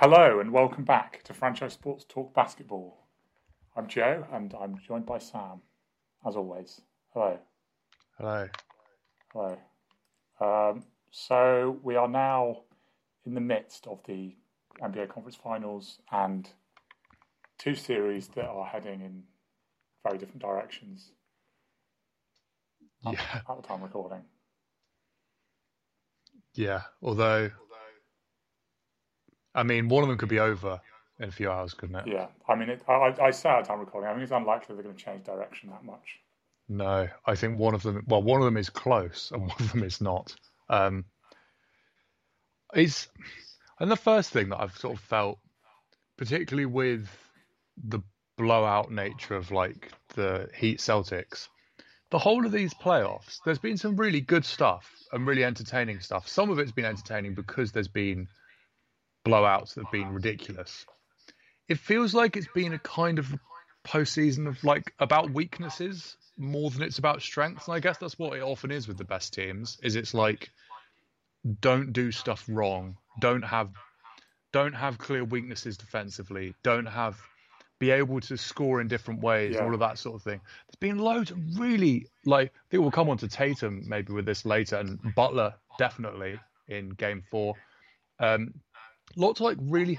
Hello and welcome back to Franchise Sports Talk Basketball. I'm Joe and I'm joined by Sam, as always. Hello. Hello. Hello. Um, so we are now in the midst of the NBA Conference Finals and two series that are heading in very different directions Yeah, at the time of recording. yeah. Although, I mean, one of them could be over in a few hours, couldn't it? Yeah, I mean, it, I, I I say at time recording, I mean, it's unlikely they're going to change direction that much. No, I think one of them. Well, one of them is close, and one of them is not. Um, is and the first thing that I've sort of felt, particularly with the blowout nature of like the Heat Celtics, the whole of these playoffs, there's been some really good stuff and really entertaining stuff. Some of it's been entertaining because there's been blowouts that have been ridiculous. It feels like it's been a kind of postseason of like about weaknesses more than it's about strengths. And I guess that's what it often is with the best teams. Is it's like don't do stuff wrong. Don't have don't have clear weaknesses defensively. Don't have be able to score in different ways, Yeah. all of that sort of thing. There's been loads of really like I think we'll come on to Tatum maybe with this later and Butler definitely in game four. Um, lots of like really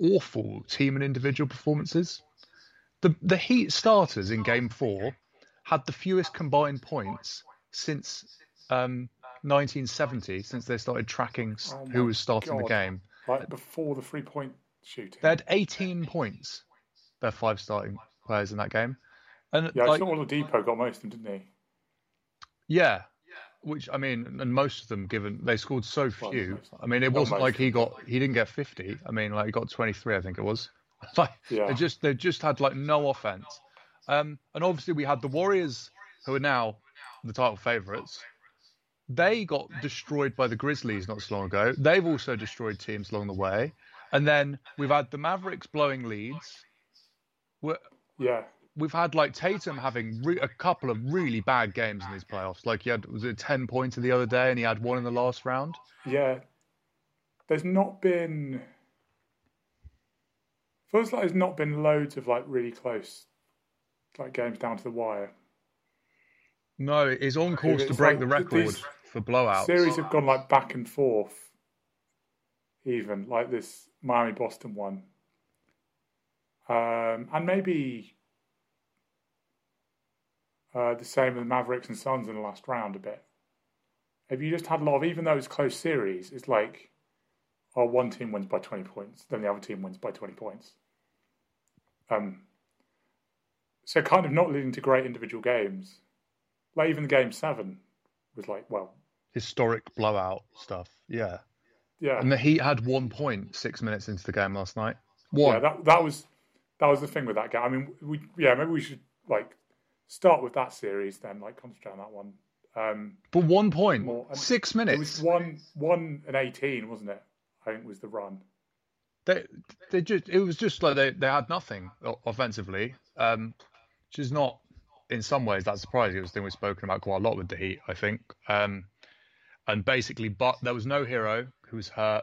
awful team and individual performances. The the Heat starters in game four had the fewest combined points since um, 1970, since they started tracking Oh who was starting the game. Like before the three point shooting. They had 18 points, their five starting players in that game. And yeah, I like, saw Oladipo got most of them, didn't he? yeah, which I mean, and most of them, given they scored so few. I mean, it Not wasn't like he got he didn't get 50. I mean, like he got 23, I think it was. Like Yeah. they just they just had like no offense. Um, and obviously we had the Warriors, who are now the title favourites. They got destroyed by the Grizzlies not so long ago. They've also destroyed teams along the way. And then we've had the Mavericks blowing leads. We're, Yeah. We've had like Tatum having re- a couple of really bad games in these playoffs. Like he had was it ten points the other day, and he had one in the last round. Yeah. There's not been. Feels like there's not been loads of like really close, like games down to the wire. No, he's on course to break like the record for blowouts. Series have gone like back and forth. Even like this Miami Boston one, um, and maybe uh, the same with the Mavericks and Suns in the last round a bit. Have you just had a lot of even though it's close series? It's like, oh, one team wins by twenty points, then the other team wins by twenty points. Um, so kind of not leading to great individual games. Like even the game seven was like, well, Historic blowout stuff. Yeah, yeah, and the Heat had one point six minutes into the game last night. One. yeah. That that was that was the thing with that game. I mean, we yeah, maybe we should like start with that series then, like concentrate on that one. Um, but one point, More- six it minutes. was one one and eighteen, wasn't it? I think was the run. They, they just, it was just like they, they had nothing offensively, um, which is not, in some ways, that surprising. It was a thing we've spoken about quite a lot with the Heat, I think. Um, and basically, but there was no Herro who was hurt,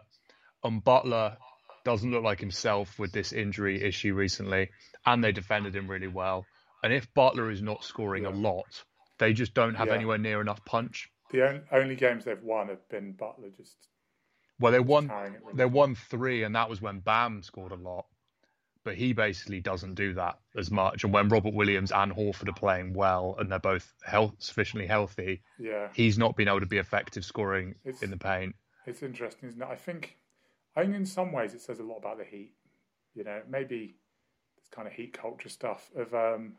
and Butler doesn't look like himself with this injury issue recently, and they defended him really well. And if Butler is not scoring a lot, they just don't have Yeah. anywhere near enough punch. The on, only games they've won have been Butler just Well, they won. Really. They won three, and that was when Bam scored a lot. But he basically doesn't do that as much. And when Robert Williams and Horford are playing well, and they're both health, sufficiently healthy, Yeah, he's not been able to be effective scoring It's- in the paint. it's interesting, isn't it? I think, I think in some ways it says a lot about the Heat. You know, maybe this kind of Heat culture stuff of um,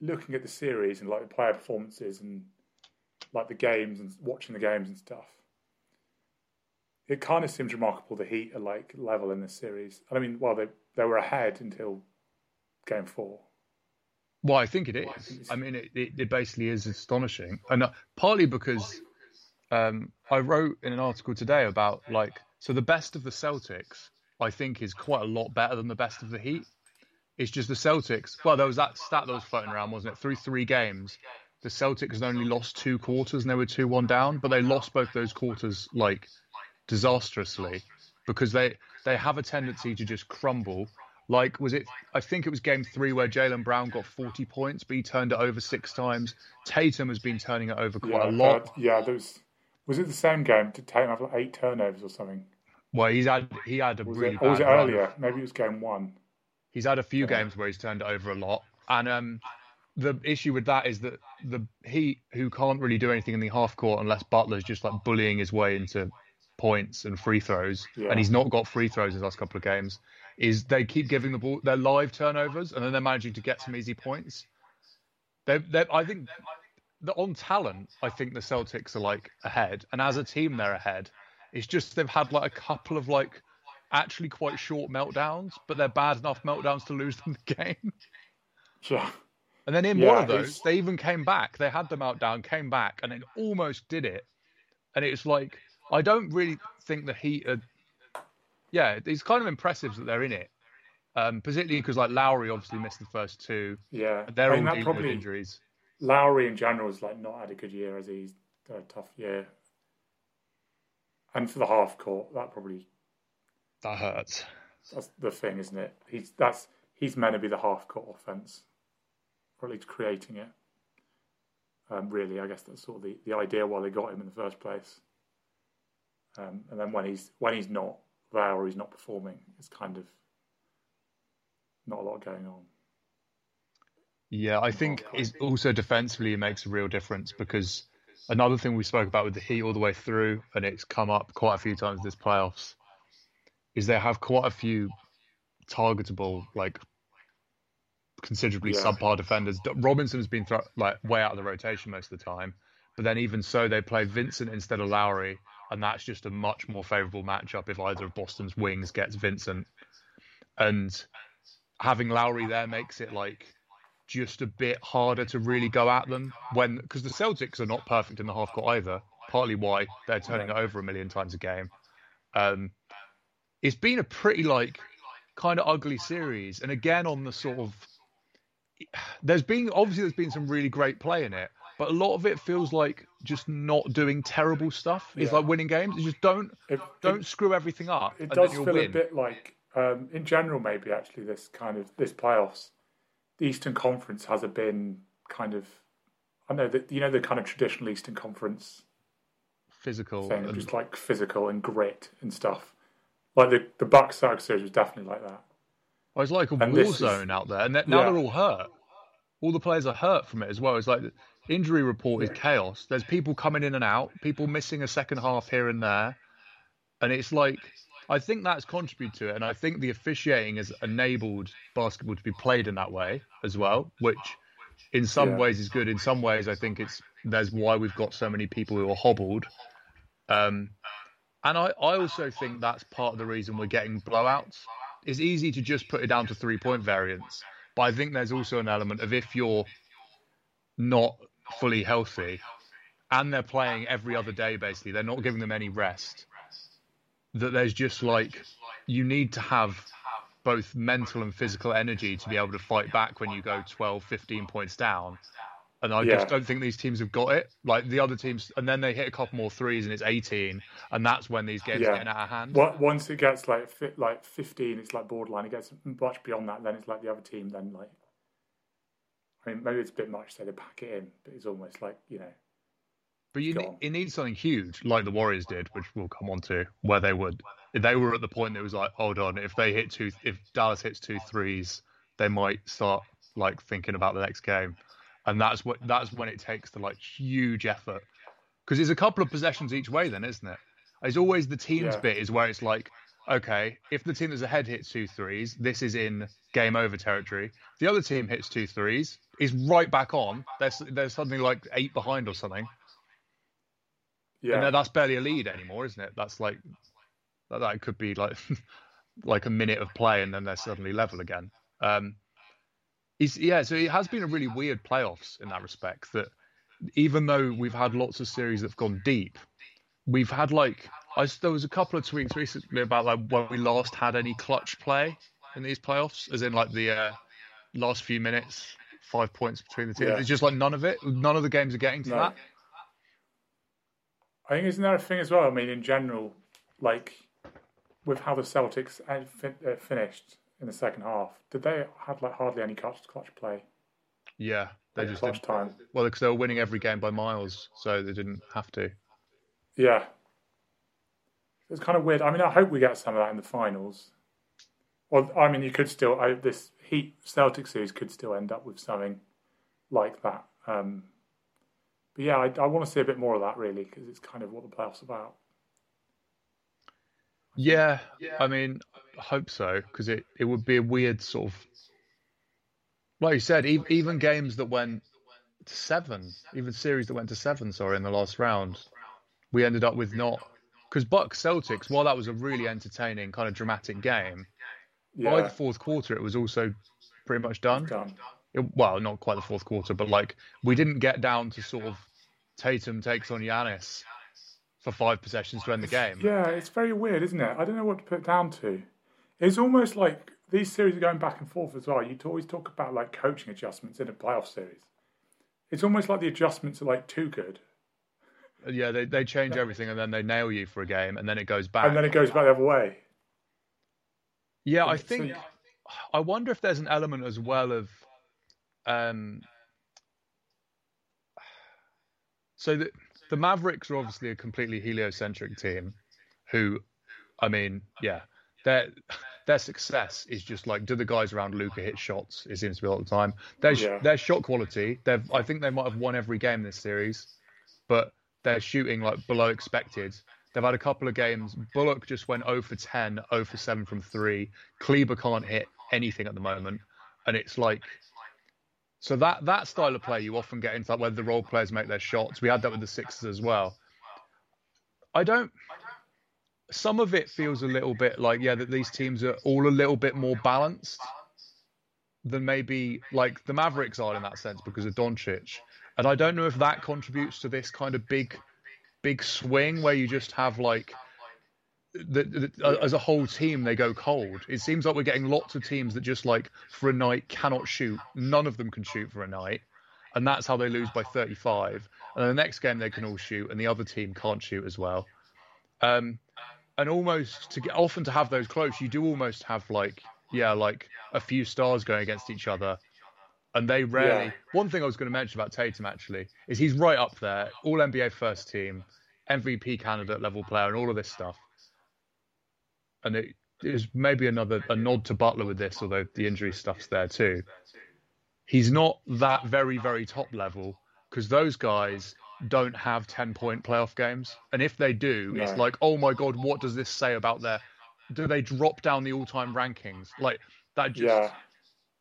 looking at the series and like the player performances and like the games and watching the games and stuff. It kind of seems remarkable the Heat are like level in this series. And I mean, well, they they were ahead until game four. Well, I think it is. think I mean, it, it, it basically is astonishing, and uh, partly because um, I wrote in an article today about like so the best of the Celtics, I think, is quite a lot better than the best of the Heat. It's just the Celtics. Well, there was that stat that was floating around, wasn't it? Through three games, the Celtics had only lost two quarters and they were two one down, but they lost both those quarters like disastrously because they they have a tendency to just crumble. Like was it? I think it was game three where Jaylen Brown got 40 points, but he turned it over six times. Tatum has been turning it over quite yeah, a lot. yeah, there was. Was it the same game? Did Tatum have like eight turnovers or something? Well, he's had he had a Was really it, or was it run. earlier? Maybe it was game one. He's had a few games where he's turned over a lot, and um, the issue with that is that the Heat, who can't really do anything in the half court unless Butler's just like bullying his way into points and free throws, Yeah. and he's not got free throws in the last couple of games, is they keep giving the ball their live turnovers, and then they're managing to get some easy points. They, they, I think, the, on talent, I think the Celtics are like ahead, and as a team, they're ahead. It's just they've had like a couple of like actually quite short meltdowns, but they're bad enough meltdowns to lose them the game. Yeah. And then in Yeah, one of those, it's- they even came back. They had the meltdown, came back, and it almost did it. And it's like I don't really think the Heat are. Yeah, it's kind of impressive that they're in it, um, particularly because like Lowry obviously missed the first two. Yeah. They're I mean, all dealing probably with injuries. Lowry in general has like not had a good year as he's had a tough year. And for the half court, that probably That hurts. that's the thing, isn't it? He's that's he's meant to be the half court offense, or at least creating it. Um, really, I guess that's sort of the, the idea why they got him in the first place. Um, and then when he's when he's not there or he's not performing, it's kind of not a lot going on. Yeah, I think it's also defensively it makes a real difference because another thing we spoke about with the Heat all the way through, and it's come up quite a few times this playoffs, is they have quite a few targetable, like considerably Yeah. subpar defenders. Robinson's been thro- like way out of the rotation most of the time, but then even so, they play Vincent instead of Lowry, and that's just a much more favourable matchup if either of Boston's wings gets Vincent. And having Lowry there makes it like just a bit harder to really go at them when because the Celtics are not perfect in the half court either. Partly why they're turning it over a million times a game. Um, it's been a pretty like kind of ugly series, and again on the sort of there's been obviously there's been some really great play in it, but a lot of it feels like just not doing terrible stuff. It's Yeah. like winning games. It's just don't It, don't screw everything up. It and does then you'll feel win. a bit like, um, in general, maybe actually this kind of this playoffs, the Eastern Conference has it been kind of, I know that you know the kind of traditional Eastern Conference physical. thing, and- just like physical and grit and stuff. Like the the Bucks series was definitely like that. Oh, it's like a And war this is- zone out there, and that- now Yeah. they're all hurt. All the players are hurt from it as well. It's like the injury report is chaos. There's people coming in and out, people missing a second half here and there, and it's like I think that's contributed to it, and I think the officiating has enabled basketball to be played in that way as well, which in some Yeah. ways is good. In some ways, I think it's there's why we've got so many people who are hobbled. Um, and I, I also think that's part of the reason we're getting blowouts. It's easy to just put it down to three point variance, but I think there's also an element of if you're not fully healthy and they're playing every other day, basically, they're not giving them any rest, that there's just like you need to have both mental and physical energy to be able to fight back when you go 12, 15 points down. And I Yeah. just don't think these teams have got it. Like the other teams, and then they hit a couple more threes and it's 18, and that's when these games Yeah. are getting out of hand. What once it gets like fi- like fifteen, it's like borderline. It gets much beyond that, then it's like the other team. Then like, I mean, maybe it's a bit much, so they pack it in, but it's almost like you know, But you Go ne- it needs something huge, like the Warriors did, which we'll come on to, where they would they were at the point that it was like, hold on, if they hit two, if Dallas hits two threes, they might start like thinking about the next game, and that's what that's when it takes the like huge effort, because it's a couple of possessions each way, then isn't it? It's always the team's Yeah. bit is where it's like, okay, if the team that's ahead hits two threes, this is in game over territory. The other team hits two threes, is right back on. They're they're suddenly like eight behind or something. yeah, And that's barely a lead anymore, isn't it? That's like that, that could be like like a minute of play, and then they're suddenly level again. Um, it's, yeah, so it has been a really weird playoffs in that respect. That even though we've had lots of series that've gone deep, we've had like I there was a couple of tweets recently about like when we last had any clutch play in these playoffs, as in like the uh, last few minutes, five points between the teams. Yeah. It's just like none of it. None of the games are getting to No. that. I think isn't there a thing as well? I mean, in general, like with how the Celtics fin- uh, finished in the second half, did they had like hardly any clutch clutch play? Yeah, they Like just clutch didn't. time. Well, because they were winning every game by miles, so they didn't have to. Yeah. It's kind of weird. I mean, I hope we get some of that in the finals. Well, I mean, you could still I, this Heat Celtic series could still end up with something like that. Um, but yeah, I, I want to see a bit more of that really because it's kind of what the playoffs are about. Yeah, I mean, I hope so because it, it would be a weird sort of, like you said, e- even games that went to seven, even series that went to seven, sorry, in the last round, we ended up with not because Bucks Celtics, while that was a really entertaining kind of dramatic game, by the fourth quarter it was also pretty much done. done. It- well, not quite the fourth quarter, but like we didn't get down to sort of Tatum takes on Giannis for five possessions to end the game. Yeah, it's very weird, isn't it? I don't know what to put it down to. It's almost like these series are going back and forth as well. You'd always talk about like coaching adjustments in a playoff series. It's almost like the adjustments are like too good, Yeah, they, they change everything and then they nail you for a game and then it goes back. and then it goes back the other way. yeah, I think I wonder if there's an element as well of um so the the Mavericks are obviously a completely heliocentric team who I mean, yeah, their their success is just like do the guys around Luka hit shots? It seems to be all the time. Their Yeah. their shot quality, they've I think they might have won every game this series, but they're shooting like below expected. They've had a couple of games. Bullock just went 0 for 10, 0 for 7 from three. Kleber can't hit anything at the moment, and it's like so that that style of play you often get into like whether the role players make their shots. We had that with the Sixers as well. I don't. Some of it feels a little bit like yeah that these teams are all a little bit more balanced than maybe like the Mavericks are in that sense because of Doncic, and I don't know if that contributes to this kind of big, big swing where you just have like the, the, as a whole team they go cold. It seems like we're getting lots of teams that just like for a night cannot shoot. None of them can shoot for a night, and that's how they lose by 35. And then the next game they can all shoot, and the other team can't shoot as well. Um, and almost to get often to have those close, you do almost have like yeah, like a few stars going against each other. And they rarely. Yeah. One thing I was going to mention about Tatum actually is he's right up there, all NBA first team, MVP candidate level player, and all of this stuff. And it is maybe another a nod to Butler with this, although the injury stuff's there too. He's not that very very top level because those guys don't have 10 point playoff games. And if they do it's like oh my god what does this say about their do they drop down the all-time rankings? Like that just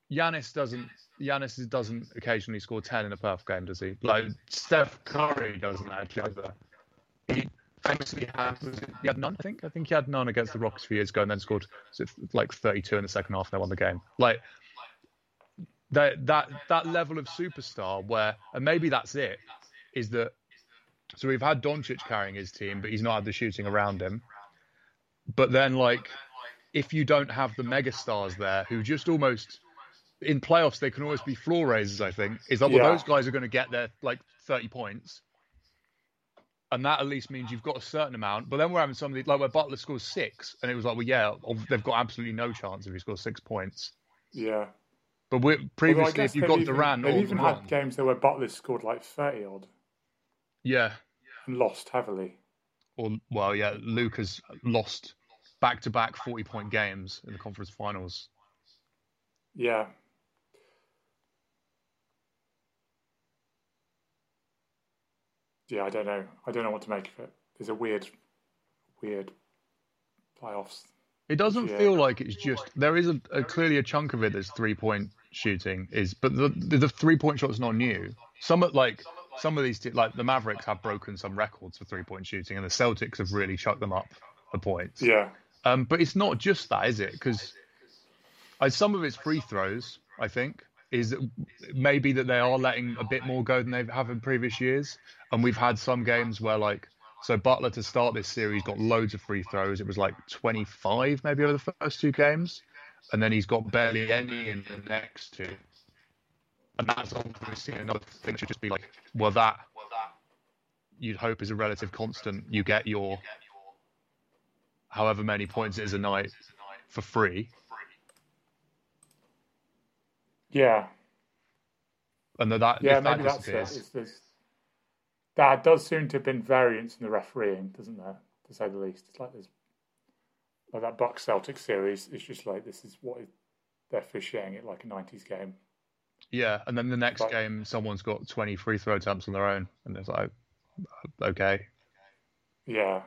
Yeah, Giannis doesn't Giannis doesn't occasionally score 10 in a playoff game does he? Like Steph Curry doesn't actually either. He famously had he had none I think. I think he had none against the Rockets a few years ago and then scored like 32 in the second half and they won the game. Like that that that level of superstar where and maybe that's it is that so we've had Doncic carrying his team but he's not had the shooting around him. But then like if you don't have the mega stars there who just almost in playoffs they can always be floor raisers I think is that well Yeah. those guys are going to get their like 30 points and that at least means you've got a certain amount but then we're having somebody like where Butler scores six and it was like well yeah they've got absolutely no chance if he scores six points yeah. but previously if you've got even- Durant they've even had games there where Butler scored like thirty odd yeah and lost heavily. or well, yeah, Luke has lost back-to-back forty-point games in the conference finals. Yeah. Yeah, I don't know. I don't know what to make of it. There's a weird, weird playoffs. It doesn't Yeah. feel like it's just there is a, a clearly a chunk of it that's three-point shooting is, but the the, the three-point shot's not new. Some of like some of these like the Mavericks have broken some records for three-point shooting, and the Celtics have really chucked them up the points. Yeah, Um, but it's not just that, is it? Because some of it's free throws. I think is maybe that they are letting a bit more go than they have in previous years, and we've had some games where like so Butler to start this series got loads of free throws. It was like 25 maybe over the first two games, and then he's got barely any in the next two. And that's obviously another thing should just be like, well, that you'd hope is a relative constant. You get your however many points it is a night for free. Yeah, And that, that yeah, if that maybe that's it. It's this, there does seem to have been variance in the refereeing, doesn't there? To say the least, it's like there's like that Buck Celtic series. It's just like this is what is, they're officiating it like a '90s game. yeah. And then the next Right. game, someone's got 20 free throw attempts on their own, and it's like, okay, Yeah.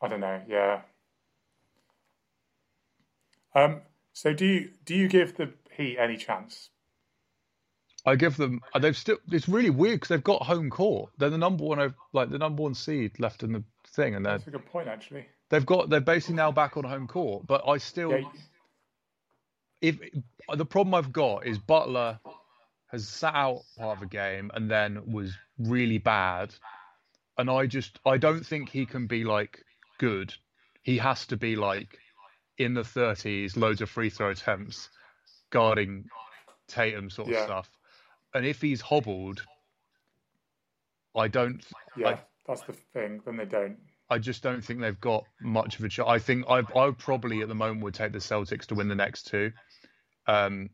I don't know. Yeah. Um. So do you do you give the Heat any chance? I give them. uh, They've still. It's really weird because they've got home court. They're the number one, like the number one seed left in the thing, and they're, That's a good point, actually. they've got. They're basically now back on home court. But I still, Yeah. if the problem I've got is Butler has sat out part of a game and then was really bad, and I just I don't think he can be like good. He has to be like in the thirties, loads of free throw attempts, guarding Tatum sort of Yeah. stuff. And if he's hobbled, I don't. Yeah. I, that's the thing. Then they don't. I just don't think they've got much of a chance. I think I I probably at the moment would take the Celtics to win the next two. Um,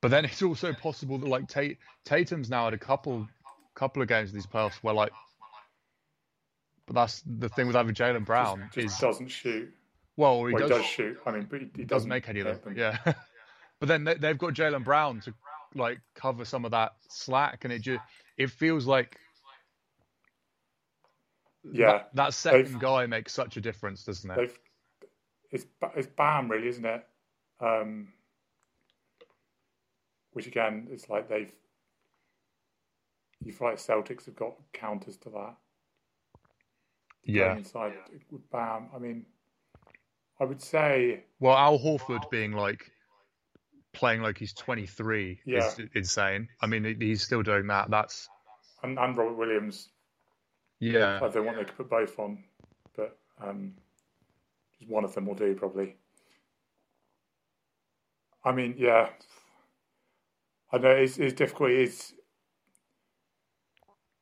but then it's also possible that like Tate, Tatum's now had a couple couple of games in these playoffs where like, but that's the thing with having Jaylen Brown just, is doesn't shoot. Well he Well, does, he does shoot. I mean, but he, he doesn't doesn't make any of hit them. Yeah, but then they, they've got Jaylen Brown to like cover some of that slack, and it just it feels like Yeah. that, that 2nd They've- guy makes such a difference, doesn't it? It's it's Bam really, isn't it? Um. Which again, it's like they've. You feel like Celtics have got counters to that. Yeah. Going inside with Bam. I mean, I would say Well, Al Horford being like playing like he's 23 Yeah. is insane. I mean, he's still doing that. That's and, and Robert Williams. yeah, I don't want they could put both on, but um, just one of them will do probably. I mean, yeah, I know it's, it's difficult. It's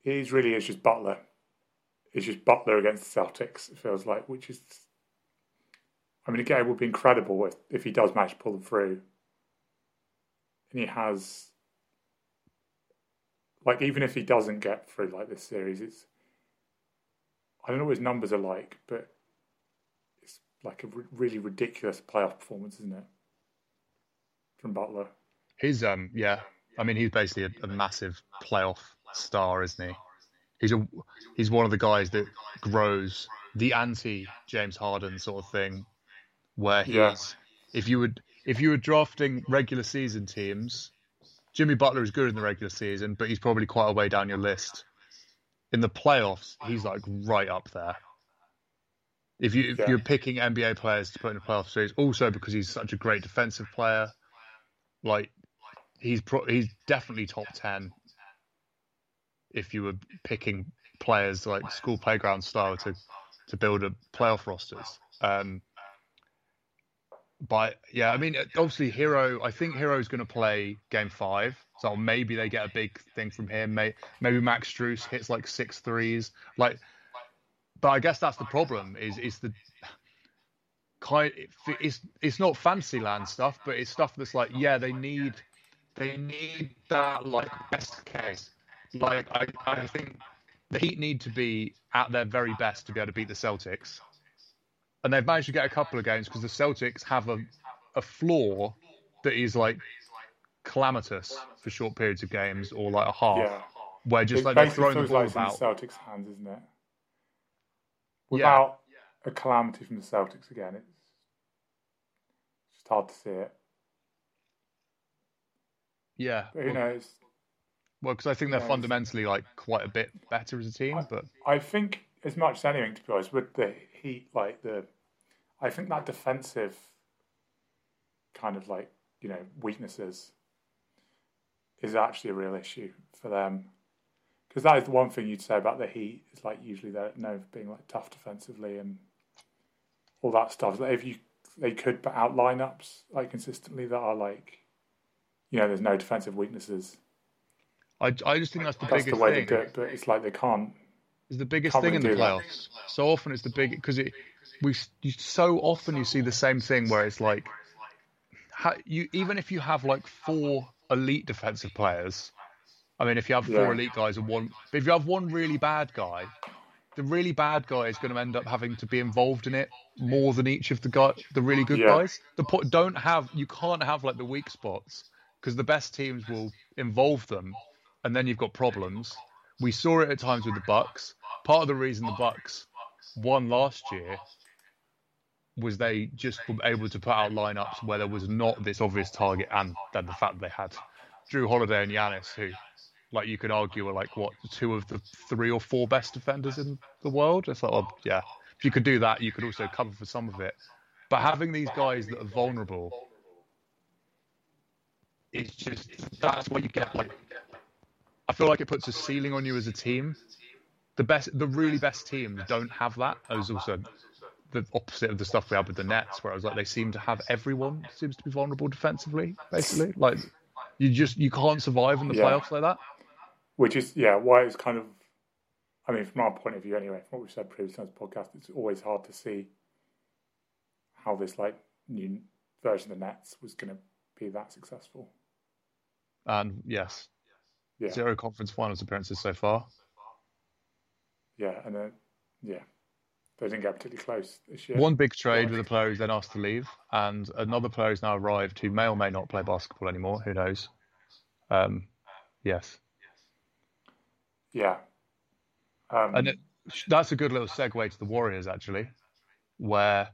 it is really is just Butler. It's just Butler against the Celtics. It feels like, which is, I mean, again, it would be incredible if if he does manage to pull them through, and he has. Like even if he doesn't get through like this series, it's I don't know what his numbers are like, but it's like a really ridiculous playoff performance, isn't it? From Butler. his um yeah. I mean, he's basically a, a massive playoff star, isn't he? He's a he's one of the guys that grows the anti James Harden sort of thing, where he's Yeah. if you would if you were drafting regular season teams, Jimmy Butler is good in the regular season, but he's probably quite a way down your list. In the playoffs, he's like right up there. If you if Yeah. you're picking NBA players to put in a playoff series, also because he's such a great defensive player, like he's pro- he's definitely top ten. If you were picking players like school playground style to to build a playoff rosters, um, but yeah, I mean, uh, obviously, Herro. I think Herro's going to play Game Five, so maybe they get a big thing from him. May, maybe Max Strus hits like six threes. Like, but I guess that's the problem. Is is the kind? It's it's not fancy land stuff, but it's stuff that's like, yeah, they need they need that like best case. Like, I I think the Heat need to be at their very best to be able to beat the Celtics and they've managed to get a couple of games because the Celtics have a a floor that is like calamitous for short periods of games or like a half, Yeah. where just it like they're throwing the ball like about. the Celtics' hands, isn't it? Without a calamity from the Celtics again, it's just hard to see it. Yeah, But who well, knows? well, because I think they're knows? fundamentally like quite a bit better as a team, but I think as much as anything, to be honest, with the Heat, like the, I think that defensive kind of like you know weaknesses is actually a real issue for them because that is the one thing you'd say about the Heat is like usually they're known for being like tough defensively and all that stuff. Like if you they could put out lineups like consistently that are like, you know, there's no defensive weaknesses. I I just think that's the That's biggest the way thing. they do it, but it's like they can't. is the biggest thing in the really do that. playoffs. So often it's the big because it we you, so often you see the same thing where it's like ha, you even if you have like four elite defensive players. I mean, if you have four Yeah. elite guys and one, but if you have one really bad guy, the really bad guy is going to end up having to be involved in it more than each of the guy, the really good Yeah. guys. The po- don't have you can't have like the weak spots because the best teams will involve them, and then you've got problems. We saw it at times with the Bucks. Part of the reason the Bucks won last year was they just were able to put out lineups where there was not this obvious target, and then the fact they had Jrue Holiday and Giannis, who, like, you could argue are like what two of the three or four best defenders in the world. It's like, well, yeah, if you could do that, you could also cover for some of it. But having these guys that are vulnerable, it's just that's what you get. Like, I feel like it puts a ceiling on you as a team. The best, the really best teams don't have that. It was also the opposite of the stuff we had with the Nets, where I was like, they seem to have everyone seems to be vulnerable defensively. Basically, like you just you can't survive in the Yeah. playoffs like that. Which is, yeah, why it's kind of, I mean, from our point of view anyway, from what we've said previously on this podcast, it's always hard to see how this, like, new version of the Nets was going to be that successful. And yes, Yeah. zero conference finals appearances so far. Yeah. And then, yeah, they didn't get particularly close this year. One big trade with a player who's then asked to leave, and another player who's now arrived who may or may not play basketball anymore. Who knows? Um, yes, Yeah. Um, and it, that's a good little segue to the Warriors actually, where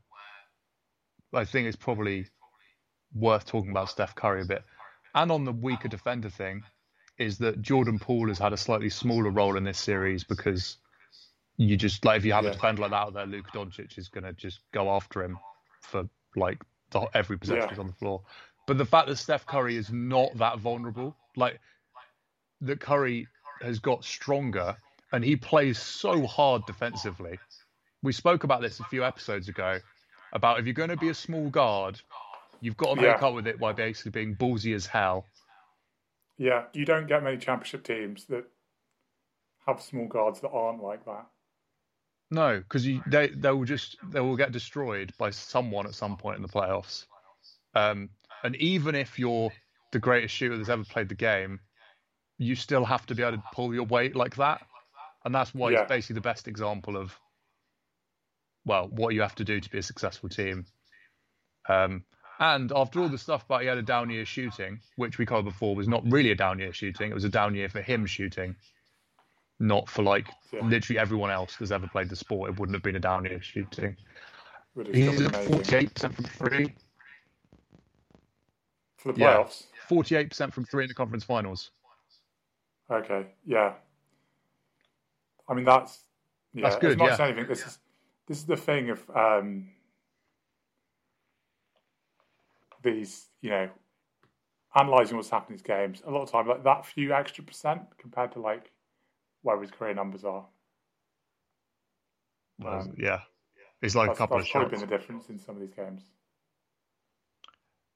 I think it's probably worth talking about Steph Curry a bit, and on the weaker defender thing, is that Jordan Poole has had a slightly smaller role in this series because you just like if you have a defender like that out there, Luka Doncic is going to just go after him for like the, every possession Yeah. on the floor. But the fact that Steph Curry is not that vulnerable, like that Curry has got stronger and he plays so hard defensively. We spoke about this a few episodes ago about if you're going to be a small guard, you've got to make Yeah. up with it by basically being ballsy as hell. yeah, you don't get many championship teams that have small guards that aren't like that. No, because they they will just they will get destroyed by someone at some point in the playoffs. Um, and even if you're the greatest shooter that's ever played the game, you still have to be able to pull your weight like that. And that's why Yeah. it's basically the best example of well, what you have to do to be a successful team. Um, and after all the stuff about he had a down year shooting, which we covered before was not really a down year shooting, it was a down year for him shooting, not for like Yeah. literally everyone else that's ever played the sport. It wouldn't have been a down year shooting. Would have He's at 48% from three, For the Yeah. playoffs? 48% from three in the conference finals. Okay, yeah. I mean, that's yeah. That's good, As much yeah. as anything, this is this is the thing of um, these, you know, analyzing what's happening in these games. A lot of time, like that few extra percent compared to like where his career numbers are. Um, yeah. It's like a couple that's of probably shots. been the difference in some of these games.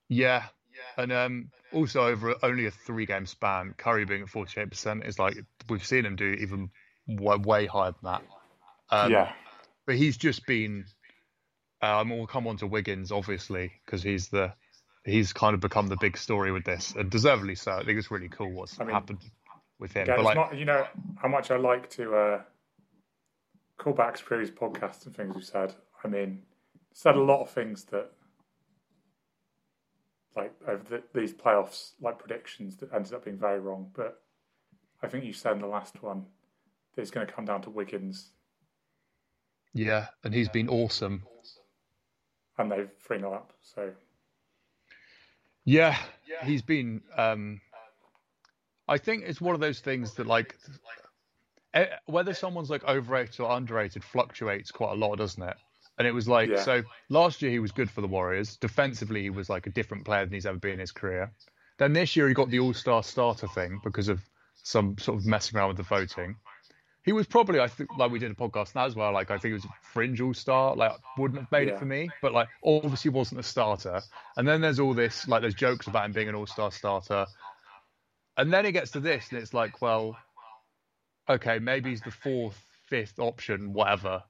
Yeah. And um, also over only a three game span, Curry being at 48% is like, we've seen him do even way, way higher than that. Um, yeah, But he's just been, uh, and we'll come on to Wiggins, obviously, because he's the, he's kind of become the big story with this, and deservedly so. I think it's really cool what's I mean, happened with him. But like, not, you know how much I like to uh, call back to previous podcasts and things we've said. I mean, said a lot of things that, like over the, these playoffs, like predictions that ended up being very wrong. But I think you said in the last one that it's going to come down to Wiggins, yeah, and he's been awesome. and they've three 0 up. So Yeah, he's been. Um, I think it's one of those things that like eh, whether someone's like overrated or underrated fluctuates quite a lot, doesn't it? And it was like Yeah. so last year he was good for the Warriors. Defensively, he was like a different player than he's ever been in his career. Then this year he got the All Star starter thing because of some sort of messing around with the voting. He was probably, I think, like we did a podcast now as well. Like I think he was a fringe All Star. Like wouldn't have made Yeah. it for me, but like obviously wasn't a starter. And then there's all this like there's jokes about him being an All Star starter. And then it gets to this, and it's like, well, okay, maybe he's the fourth fifth option, whatever.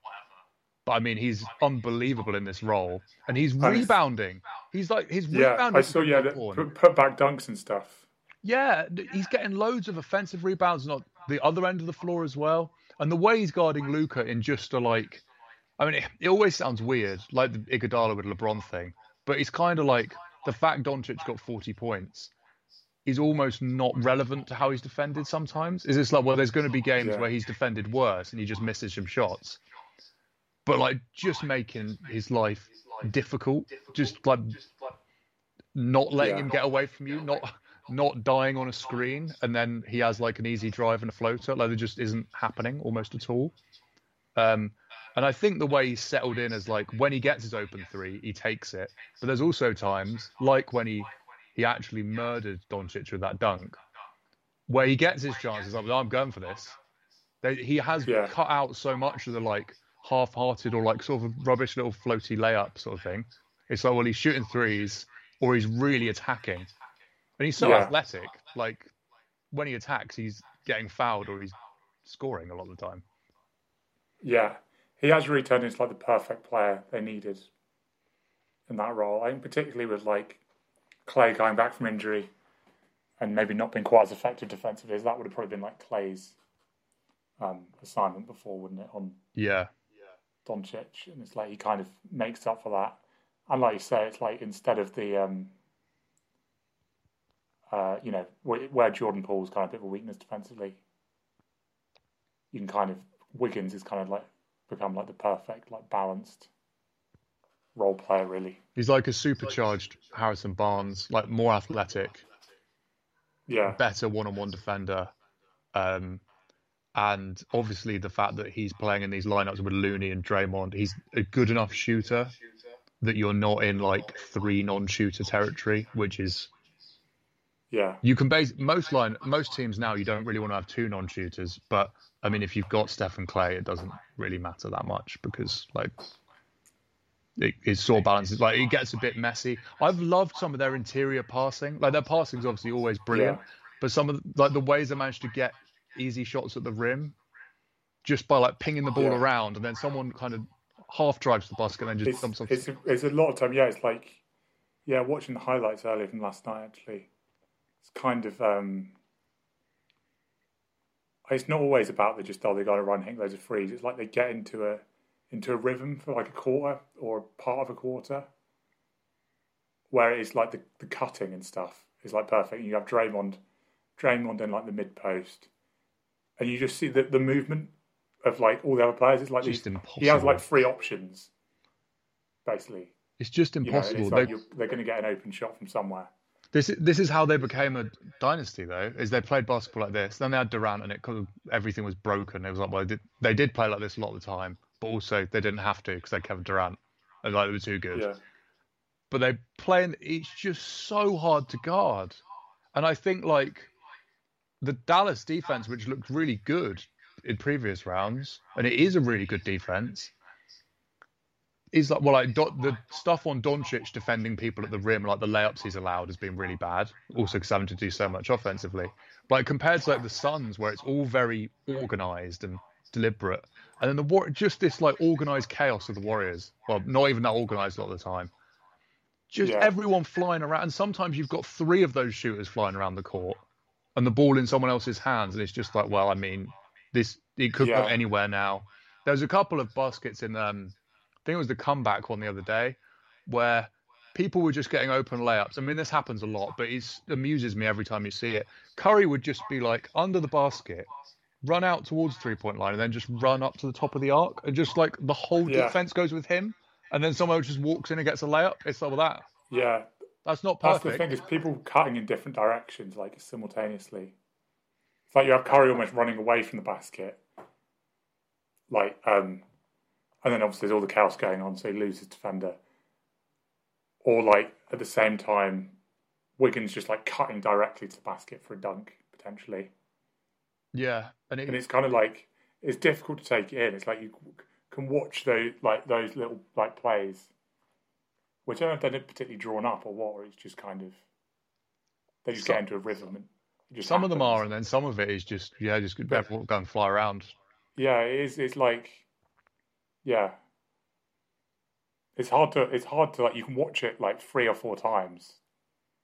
But I mean, he's unbelievable in this role, and he's rebounding. He's like his Yeah, rebounding. I saw. Yeah, put, put back dunks and stuff. Yeah, he's getting loads of offensive rebounds, not the other end of the floor as well. And the way he's guarding Luka in just a like, I mean, it, it always sounds weird, like the Iguodala with LeBron thing, but it's kind of like the fact Doncic got 40 points is almost not relevant to how he's defended sometimes. Is it's like, well, there's going to be games Yeah. where he's defended worse and he just misses some shots. But like just making his life difficult, just like not letting Yeah. him get away from you, not not dying on a screen, and then he has like an easy drive and a floater. Like it just isn't happening almost at all. Um, and I think the way he's settled in is like when he gets his open three, he takes it. But there's also times, like when he he actually murdered Doncic with that dunk, where he gets his chances. Like, I'm going for this. They, he has Yeah. cut out so much of the like half-hearted or like sort of rubbish little floaty layup sort of thing. It's like, well, he's shooting threes or he's really attacking, and he's so Yeah. athletic. Like when he attacks, he's getting fouled or he's scoring a lot of the time. Yeah, he has really turned into like the perfect player they needed in that role. I think particularly with like Clay going back from injury and maybe not being quite as effective defensively as that would have probably been like Clay's um, assignment before, wouldn't it, on Yeah, Doncic? And it's like he kind of makes up for that. And like you say, it's like instead of the um, uh, you know where, Jordan Poole's kind of a bit of a weakness defensively, you can kind of Wiggins is kind of like become like the perfect like balanced role player really. He's like a supercharged Harrison Barnes, like more athletic, Yeah, better one-on-one defender, um, and obviously the fact that he's playing in these lineups with Looney and Draymond, he's a good enough shooter that you're not in like three non-shooter territory, which is yeah, you can base most line most teams now you don't really want to have two non-shooters, but I mean if you've got Stephen Clay, it doesn't really matter that much because like it, it sort of balances. Like it gets a bit messy. I've loved some of their interior passing. Like their passing is obviously always brilliant, Yeah. but some of the, like the ways they managed to get easy shots at the rim just by like pinging the ball Yeah. around and then someone kind of half drives the basket and then just it's it's a, it's a lot of time. Yeah, it's like yeah, watching the highlights earlier from last night actually. It's kind of um, it's not always about they just oh they got to run hit loads of frees. It's like they get into a into a rhythm for like a quarter or part of a quarter, where it's like the the cutting and stuff is like perfect. You have Draymond, Draymond in like the mid post, and you just see the the movement of like all the other players. It's like Just these, impossible. he has like three options, basically. it's just You know, impossible. it's like They- they're going to get an open shot from somewhere. This is this is how they became a dynasty, though. Is they played basketball like this. Then they had Durant, and it everything was broken. It was like, well, they did, they did play like this a lot of the time, but also they didn't have to because they had Kevin Durant, and like they were too good. Yeah, But they play, and it's just so hard to guard. And I think like the Dallas defense, which looked really good in previous rounds, and it is a really good defense. Is like well, like Do- the stuff on Doncic defending people at the rim, like the layups he's allowed, has been really bad. Also, because having to do so much offensively. But like, compared to like the Suns, where it's all very organized and deliberate, and then the war, just this like organized chaos of the Warriors. Well, not even that organized a lot of the time. Just Yeah. everyone flying around, and sometimes you've got three of those shooters flying around the court, and the ball in someone else's hands, and it's just like, well, I mean, this it could Yeah. go anywhere now. There was a couple of baskets in, um, I think it was the comeback one the other day, where people were just getting open layups. I mean, this happens a lot, but it amuses me every time you see it. Curry would just be like under the basket, run out towards three point line, and then just run up to the top of the arc, and just like the whole Yeah. defense goes with him, and then someone just walks in and gets a layup. It's like well, that yeah. that's not That's perfect. the thing is people cutting in different directions, like simultaneously. It's like you have Curry almost running away from the basket, like, um, and then obviously there's all the chaos going on, so he loses defender. Or like at the same time, Wiggins just like cutting directly to the basket for a dunk potentially. Yeah, and it, and it's kind of like it's difficult to take it in. It's like you can watch those like those little like plays, which I don't know if they're particularly drawn up or what, or it's just kind of they just Some- get into a rhythm and just some of them are, and then some of it is just yeah, just everyone go and fly around. Yeah, it is. It's like, yeah, it's hard to. It's hard to like. You can watch it like three or four times,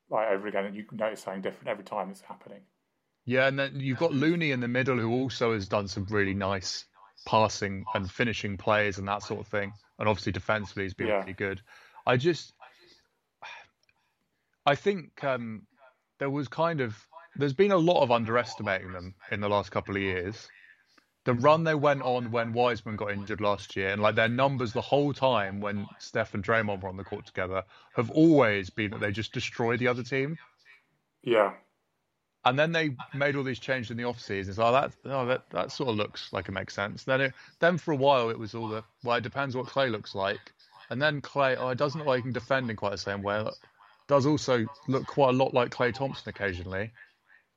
like over again, and you can notice something different every time it's happening. Yeah, and then you've got Looney in the middle, who also has done some really nice passing and finishing plays and that sort of thing. And obviously defensively, he's been Yeah. really good. I just, I think um, there was kind of, there's been a lot of underestimating them in the last couple of years. The run they went on when Wiseman got injured last year, and like their numbers the whole time when Steph and Draymond were on the court together, have always been that they just destroy the other team. Yeah, And then they made all these changes in the off season. So that, oh, that that sort of looks like it makes sense. Then it, then for a while it was all the well, it depends what Klay looks like. And then Klay, oh, it doesn't look like he can defend in quite the same way. It does also look quite a lot like Klay Thompson occasionally.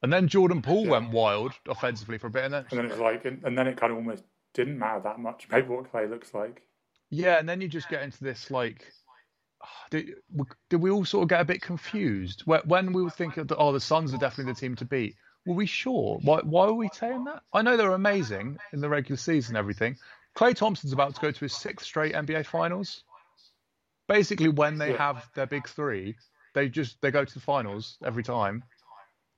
And then Jordan Poole Yeah. went wild offensively for a bit, and then and then it's like, and, and then it kind of almost didn't matter that much. Maybe what Klay looks like. yeah, and then you just get into this like. Did, did we all sort of get a bit confused when when we were thinking that oh the Suns are definitely the team to beat? Were we sure? Why why were we saying that? I know they were amazing in the regular season and everything. Klay Thompson's about to go to his sixth straight NBA Finals. Basically, when they have their big three, they just they go to the finals every time.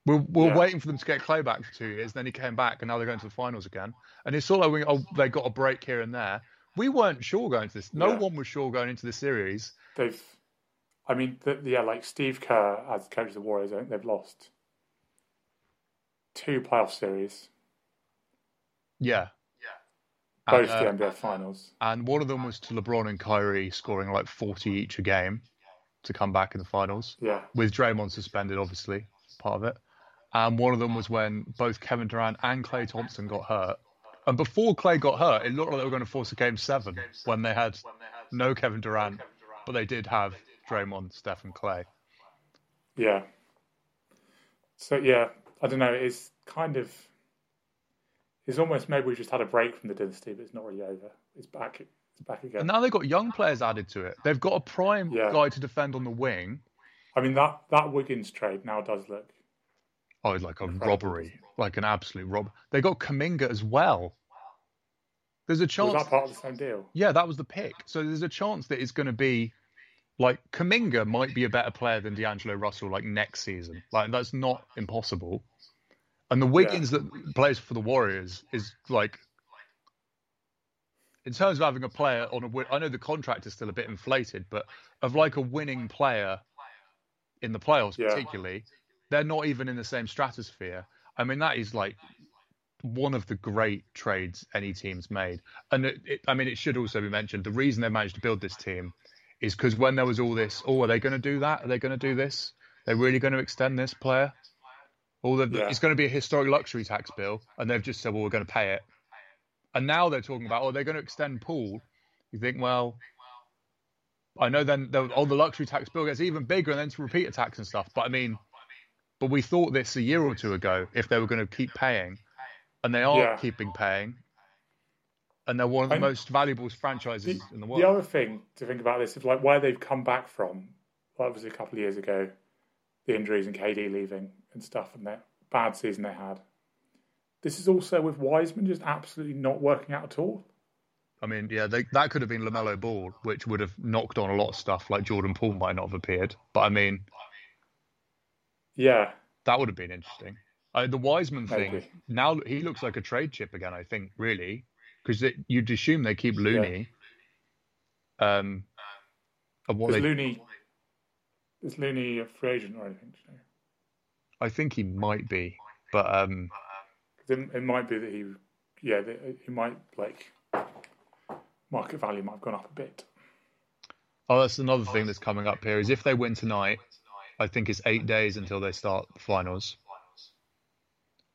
We're, we're Yeah. waiting for them to get Klay back for two years. Then he came back, and now they're going to the finals again. And it's sort of like we, oh, they got a break here and there. We weren't sure going to this. No Yeah. one was sure going into the series. They've, I mean, the, yeah, like Steve Kerr as coach of the Warriors, I think they've lost two playoff series, Yeah. Yeah. Both And, the uh, NBA Finals. and one of them was to LeBron and Kyrie scoring like 40 each a game to come back in the finals, Yeah, with Draymond suspended, obviously, part of it. And one of them was when both Kevin Durant and Klay Thompson got hurt. And before Klay got hurt, it looked like they were going to force a game seven when they had no Kevin Durant, but they did have Draymond, Steph, and Klay. yeah. So yeah, I don't know. It's kind of, it's almost maybe we just had a break from the dynasty, but it's not really over. It's back. It's back again. And now they've got young players added to it. They've got a prime Yeah. guy to defend on the wing. I mean that that Wiggins trade now does look. Oh, like a robbery, like an absolute rob. They got Kuminga as well. There's a Was chance. that part of the same deal? Yeah, that was the pick. So there's a chance that it's going to be like Kuminga might be a better player than D'Angelo Russell like next season. Like that's not impossible. And the Wiggins that plays for the Warriors is like in terms of having a player on a win, I know the contract is still a bit inflated, but of like a winning player in the playoffs Yeah. particularly, they're not even in the same stratosphere. I mean that is like one of the great trades any team's made. And it, it, I mean, it should also be mentioned the reason they managed to build this team is because when there was all this, oh, are they going to do that? Are they going to do this? They're really going to extend this player? All the, Yeah. it's going to be a historic luxury tax bill, and they've just said, well, we're going to pay it. And now they're talking about, oh, they're going to extend Poole. You think, well, I know then the, oh, the luxury tax bill gets even bigger, and then to repeat a tax and stuff. But I mean, but we thought this a year or two ago if they were going to keep paying, and they are Yeah. keeping paying, and they're one of the And most valuable franchises The, in the world. the other thing to think about this is like where they've come back from. Well, obviously, a couple of years ago, the injuries and KD leaving and stuff, and that bad season they had. This is also with Wiseman just absolutely not working out at all. I mean, yeah, they, that could have been LaMelo Ball, which would have knocked on a lot of stuff. Like Jordan Poole might not have appeared, but I mean, Yeah, that would have been interesting. Uh, the Wiseman thing now he looks like a trade chip again. I think really because you'd assume they keep Looney. Um, what is they, Looney is Looney a free agent or anything? you know? I think he might be, but um, It, it might be that he, yeah, that he might like market value might have gone up a bit. oh, that's another thing that's coming up here is if they win tonight, I think it's eight days until they start the finals,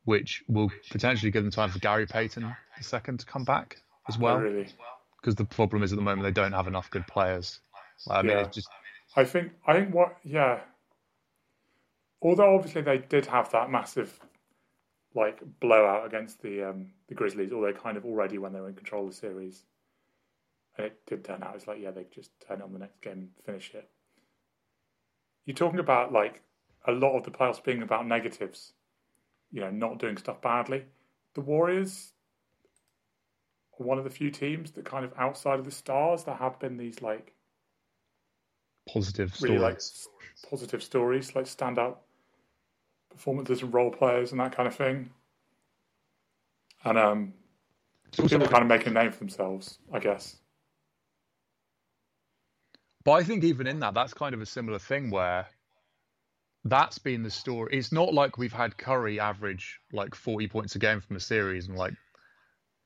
which will potentially give them time for Gary Payton the second to come back as well. Oh, really. Because the problem is at the moment they don't have enough good players. I mean, Yeah. just I think I think what yeah. Although obviously they did have that massive like blowout against the um, the Grizzlies, although kind of already when they were in control of the series, and it did turn out it's like yeah they just turn on the next game and finish it. You're talking about like a lot of the playoffs being about negatives, you know, not doing stuff badly. The Warriors, are one of the few teams that kind of outside of the stars there have been these like Positive really stories. like positive stories, like standout performances and role players and that kind of thing. And um, people kind of making a name for themselves, I guess. But I think even in that, that's kind of a similar thing where that's been the story. It's not like we've had Curry average like 40 points a game from a series and like,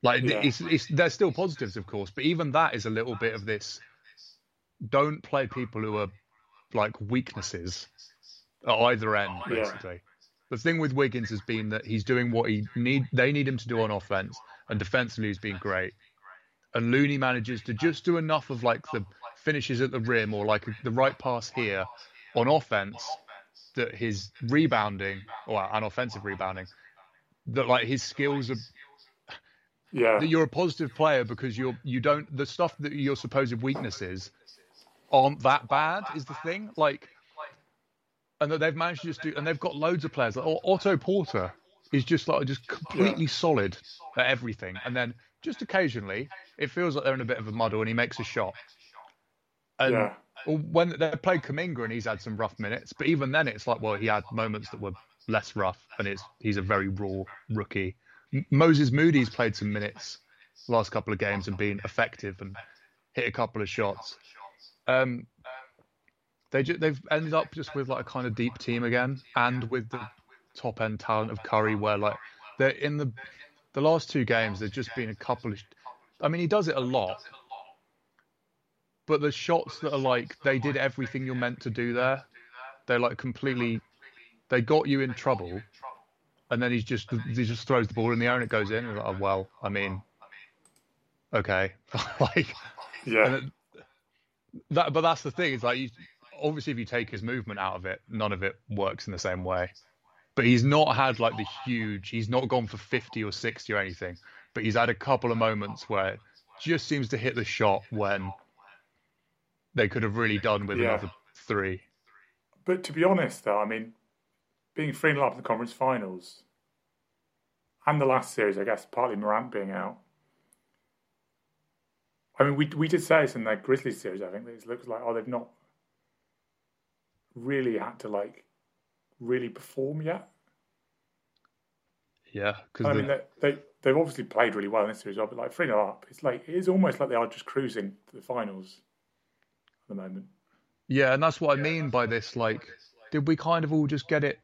like Yeah. it's, it's, there's still positives, of course, but even that is a little bit of this. Don't play people who are like weaknesses at either end, Yeah. The thing with Wiggins has been that he's doing what he need. They need him to do on offense, and defensively he's been great. And Looney manages to just do enough of like the finishes at the rim or like the right pass here on offense that his rebounding or an offensive rebounding that like his skills are Yeah, that you're a positive player because you're you don't the stuff that your supposed weaknesses aren't that bad is the thing like and that they've managed to just do and they've got loads of players. Like Otto Porter is just like just completely solid at everything. And then just occasionally it feels like they're in a bit of a muddle and he makes a shot. And yeah, when they played Kuminga and he's had some rough minutes, but even then it's like, well, he had moments that were less rough, and it's he's a very raw rookie. Moses Moody's played some minutes last couple of games and been effective and hit a couple of shots. Um, they ju- they've ended up just with like a kind of deep team again, and with the top end talent of Curry, where like they're in the the last two games, there's just been a couple of. I mean, he does it a lot, but the shots that are like they did everything you're meant to do there. They're like completely. They got you in trouble, and then he's just he just throws the ball in the air and it goes in. Like, oh, well, I mean, okay, like yeah, it, that. But that's the thing. Is like you, obviously if you take his movement out of it, none of it works in the same way. But he's not had like the huge. He's not gone for fifty or sixty or anything. But he's had a couple of moments where it just seems to hit the shot when they could have really done with Yeah. another three. But to be honest, though, I mean, being 3 0 up in the conference finals and the last series, I guess, partly Morant being out. I mean, we we did say this in the Grizzlies series, I think, that it looks like, oh, they've not really had to, like, really perform yet. Yeah, because I mean, they, they, they've obviously played really well in this series, but like 3 0 up, it's like, it is almost like they are just cruising to the finals the moment. yeah, and that's what I mean by this. Like, did we kind of all just get it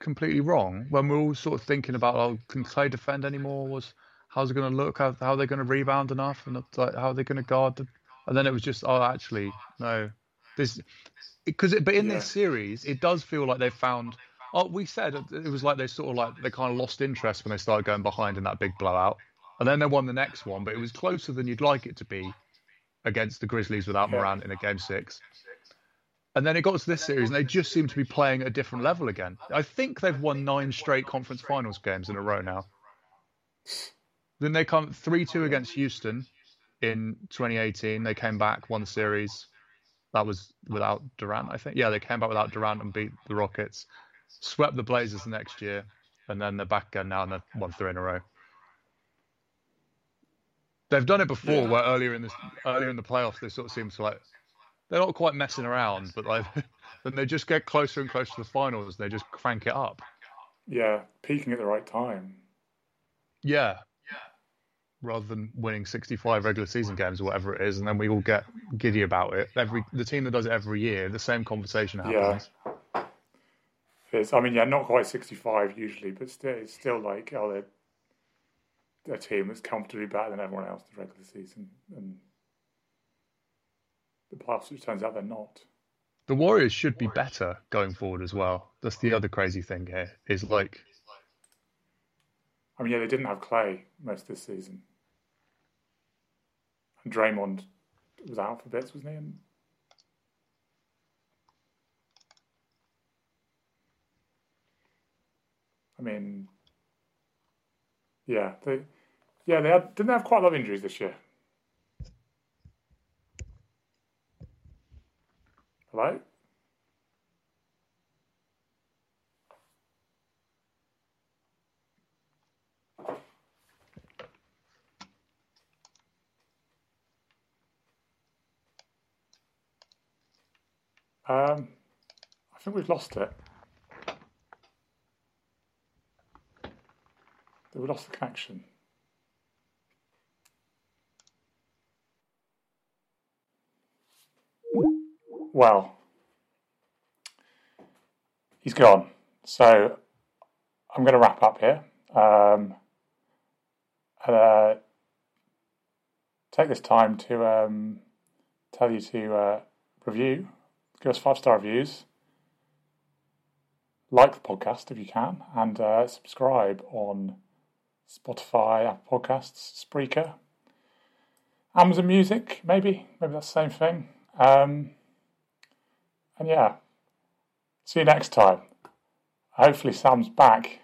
completely wrong when we're all sort of thinking about, oh, can Klay defend anymore? Was how's it going to look? How how are they going to rebound enough? And like, how are they going to guard? The... And then it was just, oh, actually, no, this because it. But in Yeah. this series, it does feel like they found. Oh, we said it was like they sort of like they kind of lost interest when they started going behind in that big blowout, and then they won the next one, but it was closer than you'd like it to be against the Grizzlies without. Morant in a game six. And then it got to this series, and they just seem to be playing at a different level again. I think they've won nine straight conference finals games in a row now. Then they come 3 2 against Houston in 2018. They came back, won the series. That was without Durant, I think. Yeah, they came back without Durant and beat the Rockets. Swept the Blazers the next year, and then they're back again now and they've won three in a row. They've done it before, Yeah. where earlier in this uh, earlier in the playoffs, they sort of seem to like they're not quite messing around, but like then they just get closer and closer to the finals. And they just crank it up. Yeah, peaking at the right time. Yeah. Yeah. Rather than winning 65 regular season games or whatever it is, and then we all get giddy about it. Every the team that does it every year, the same conversation happens. Yeah. It's, I mean, yeah, not quite 65 usually, but still, it's still like, oh, they're a team that's comfortably better than everyone else in the regular season. And the playoffs, which turns out they're not. The Warriors should be better going forward as well. That's the other crazy thing here. Is like I mean, yeah, they didn't have Klay most of this season. And Draymond was out for bits, wasn't he? And I mean, yeah, they, yeah, they had, didn't they have quite a lot of injuries this year. Hello? Um, I think we've lost it. We lost the connection. Well, he's gone. So I'm going to wrap up here. Um, and, uh, take this time to um, tell you to uh, review, give us five star reviews, like the podcast if you can, and uh, subscribe on Spotify, Apple Podcasts, Spreaker, Amazon Music, maybe. Maybe that's the same thing. Um, and yeah, see you next time. Hopefully, Sam's back